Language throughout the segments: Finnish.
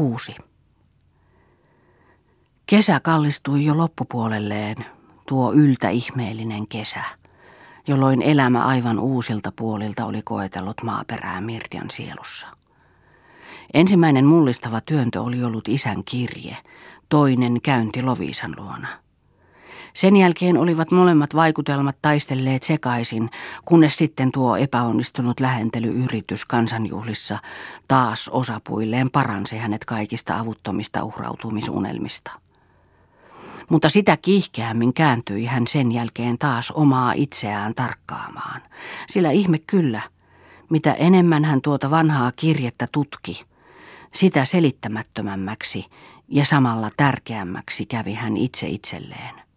Kuusi. Kesä kallistui jo loppupuolelleen, tuo yltä ihmeellinen kesä, jolloin elämä aivan uusilta puolilta oli koetellut maaperää Mirtian sielussa. Ensimmäinen mullistava työntö oli ollut isän kirje, toinen käynti Loviisan luona. Sen jälkeen olivat molemmat vaikutelmat taistelleet sekaisin, kunnes sitten tuo epäonnistunut lähentelyyritys kansanjuhlissa taas osapuilleen paransi hänet kaikista avuttomista uhrautumisunnelmista. Mutta sitä kiihkeämmin kääntyi hän sen jälkeen taas omaa itseään tarkkaamaan. Sillä ihme kyllä, mitä enemmän hän tuota vanhaa kirjettä tutki, sitä selittämättömämmäksi ja samalla tärkeämmäksi kävi hän itse itselleen.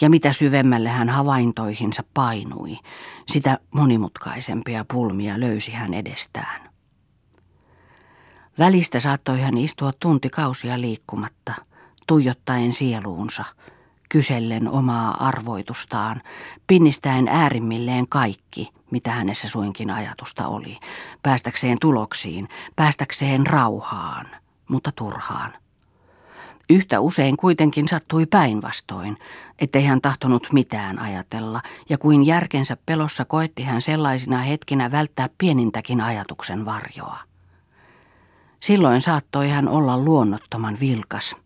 Ja mitä syvemmälle hän havaintoihinsa painui, sitä monimutkaisempia pulmia löysi hän edestään. Välistä saattoi hän istua tuntikausia liikkumatta, tuijottaen sieluunsa, kysellen omaa arvoitustaan, pinnistäen äärimmilleen kaikki, mitä hänessä suinkin ajatusta oli, päästäkseen tuloksiin, päästäkseen rauhaan, mutta turhaan. Yhtä usein kuitenkin sattui päinvastoin, ettei hän tahtonut mitään ajatella, ja kuin järkensä pelossa koetti hän sellaisina hetkinä välttää pienintäkin ajatuksen varjoa. Silloin saattoi hän olla luonnottoman vilkas,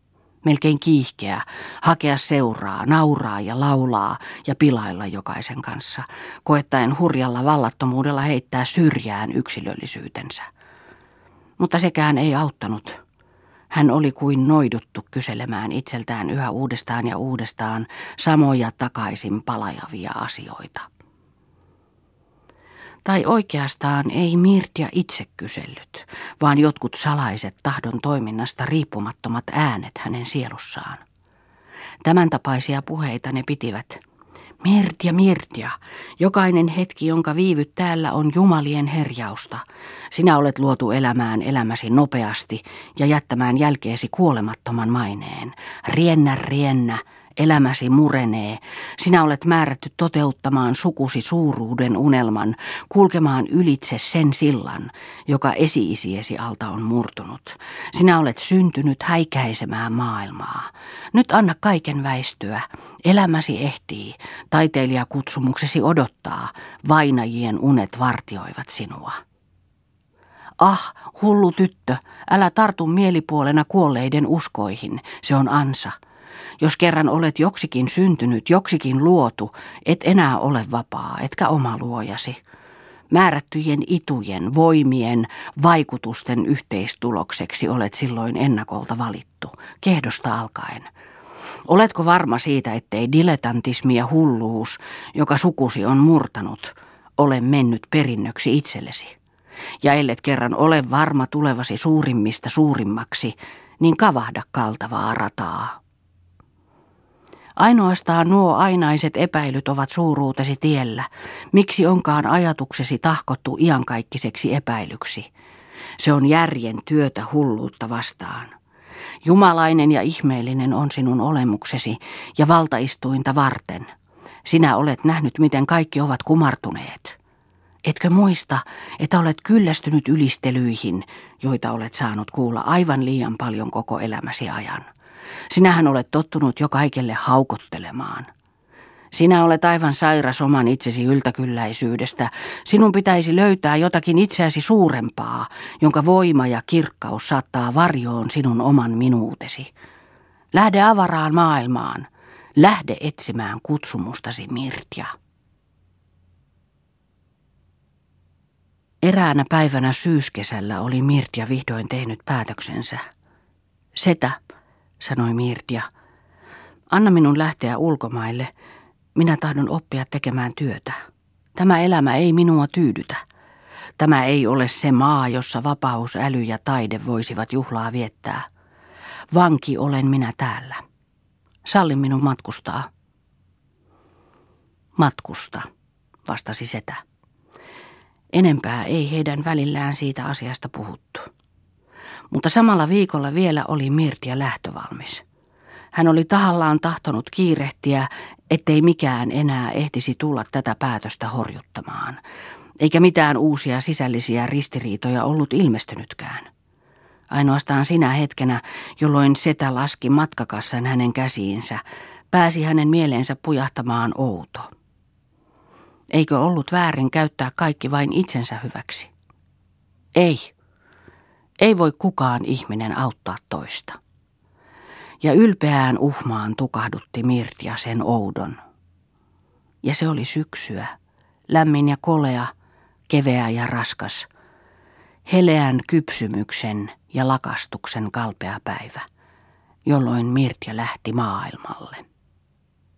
melkein kiihkeä, hakea seuraa, nauraa ja laulaa ja pilailla jokaisen kanssa, koettaen hurjalla vallattomuudella heittää syrjään yksilöllisyytensä. Mutta sekään ei auttanut – hän oli kuin noiduttu kyselemään itseltään yhä uudestaan ja uudestaan samoja takaisin palajavia asioita. Tai oikeastaan ei Mirtia itse kysellyt, vaan jotkut salaiset tahdon toiminnasta riippumattomat äänet hänen sielussaan. Tämän tapaisia puheita ne pitivät – Mirtia, Mirtia, jokainen hetki, jonka viivyt täällä on Jumalien herjausta. Sinä olet luotu elämään elämäsi nopeasti ja jättämään jälkeesi kuolemattoman maineen. Riennä, riennä, Elämäsi murenee. Sinä olet määrätty toteuttamaan sukusi suuruuden unelman, kulkemaan ylitse sen sillan, joka esi-isiesi alta on murtunut. Sinä olet syntynyt häikäisemään maailmaa. Nyt anna kaiken väistyä. Elämäsi ehtii. Taiteilijakutsumuksesi odottaa. Vainajien unet vartioivat sinua. Ah, hullu tyttö, älä tartu mielipuolena kuolleiden uskoihin. Se on ansa. Jos kerran olet joksikin syntynyt, joksikin luotu, et enää ole vapaa, etkä oma luojasi. Määrättyjen itujen, voimien, vaikutusten yhteistulokseksi olet silloin ennakolta valittu, kehdosta alkaen. Oletko varma siitä, ettei diletantismi ja hulluus, joka sukusi on murtanut, ole mennyt perinnöksi itsellesi? Ja ellet kerran ole varma tulevasi suurimmista suurimmaksi, niin kavahda kaltavaa rataa. Ainoastaan nuo ainaiset epäilyt ovat suuruutesi tiellä. Miksi onkaan ajatuksesi tahkottu iankaikkiseksi epäilyksi? Se on järjen työtä hulluutta vastaan. Jumalainen ja ihmeellinen on sinun olemuksesi ja valtaistuinta varten. Sinä olet nähnyt, miten kaikki ovat kumartuneet. Etkö muista, että olet kyllästynyt ylistelyihin, joita olet saanut kuulla aivan liian paljon koko elämäsi ajan? Sinähän olet tottunut jo kaikelle haukottelemaan. Sinä olet aivan sairas oman itsesi yltäkylläisyydestä. Sinun pitäisi löytää jotakin itseäsi suurempaa, jonka voima ja kirkkaus saattaa varjoon sinun oman minuutesi. Lähde avaraan maailmaan. Lähde etsimään kutsumustasi Mirtja. Eräänä päivänä syyskesällä oli Mirtja vihdoin tehnyt päätöksensä. Setä, sanoi Mirtia. Anna minun lähteä ulkomaille. Minä tahdon oppia tekemään työtä. Tämä elämä ei minua tyydytä. Tämä ei ole se maa, jossa vapaus, äly ja taide voisivat juhlaa viettää. Vanki olen minä täällä. Salli minun matkustaa. Matkusta, vastasi setä. Enempää ei heidän välillään siitä asiasta puhuttu. Mutta samalla viikolla vielä oli Mirtia lähtövalmis. Hän oli tahallaan tahtonut kiirehtiä, ettei mikään enää ehtisi tulla tätä päätöstä horjuttamaan, eikä mitään uusia sisällisiä ristiriitoja ollut ilmestynytkään. Ainoastaan sinä hetkenä, jolloin setä laski matkakassan hänen käsiinsä, pääsi hänen mieleensä pujahtamaan outo. Eikö ollut väärin käyttää kaikki vain itsensä hyväksi? Ei. Ei voi kukaan ihminen auttaa toista. Ja ylpeään uhmaan tukahdutti Mirtia sen oudon. Ja se oli syksyä, lämmin ja kolea, keveä ja raskas, heleän kypsymyksen ja lakastuksen kalpea päivä, jolloin Mirtja lähti maailmalle.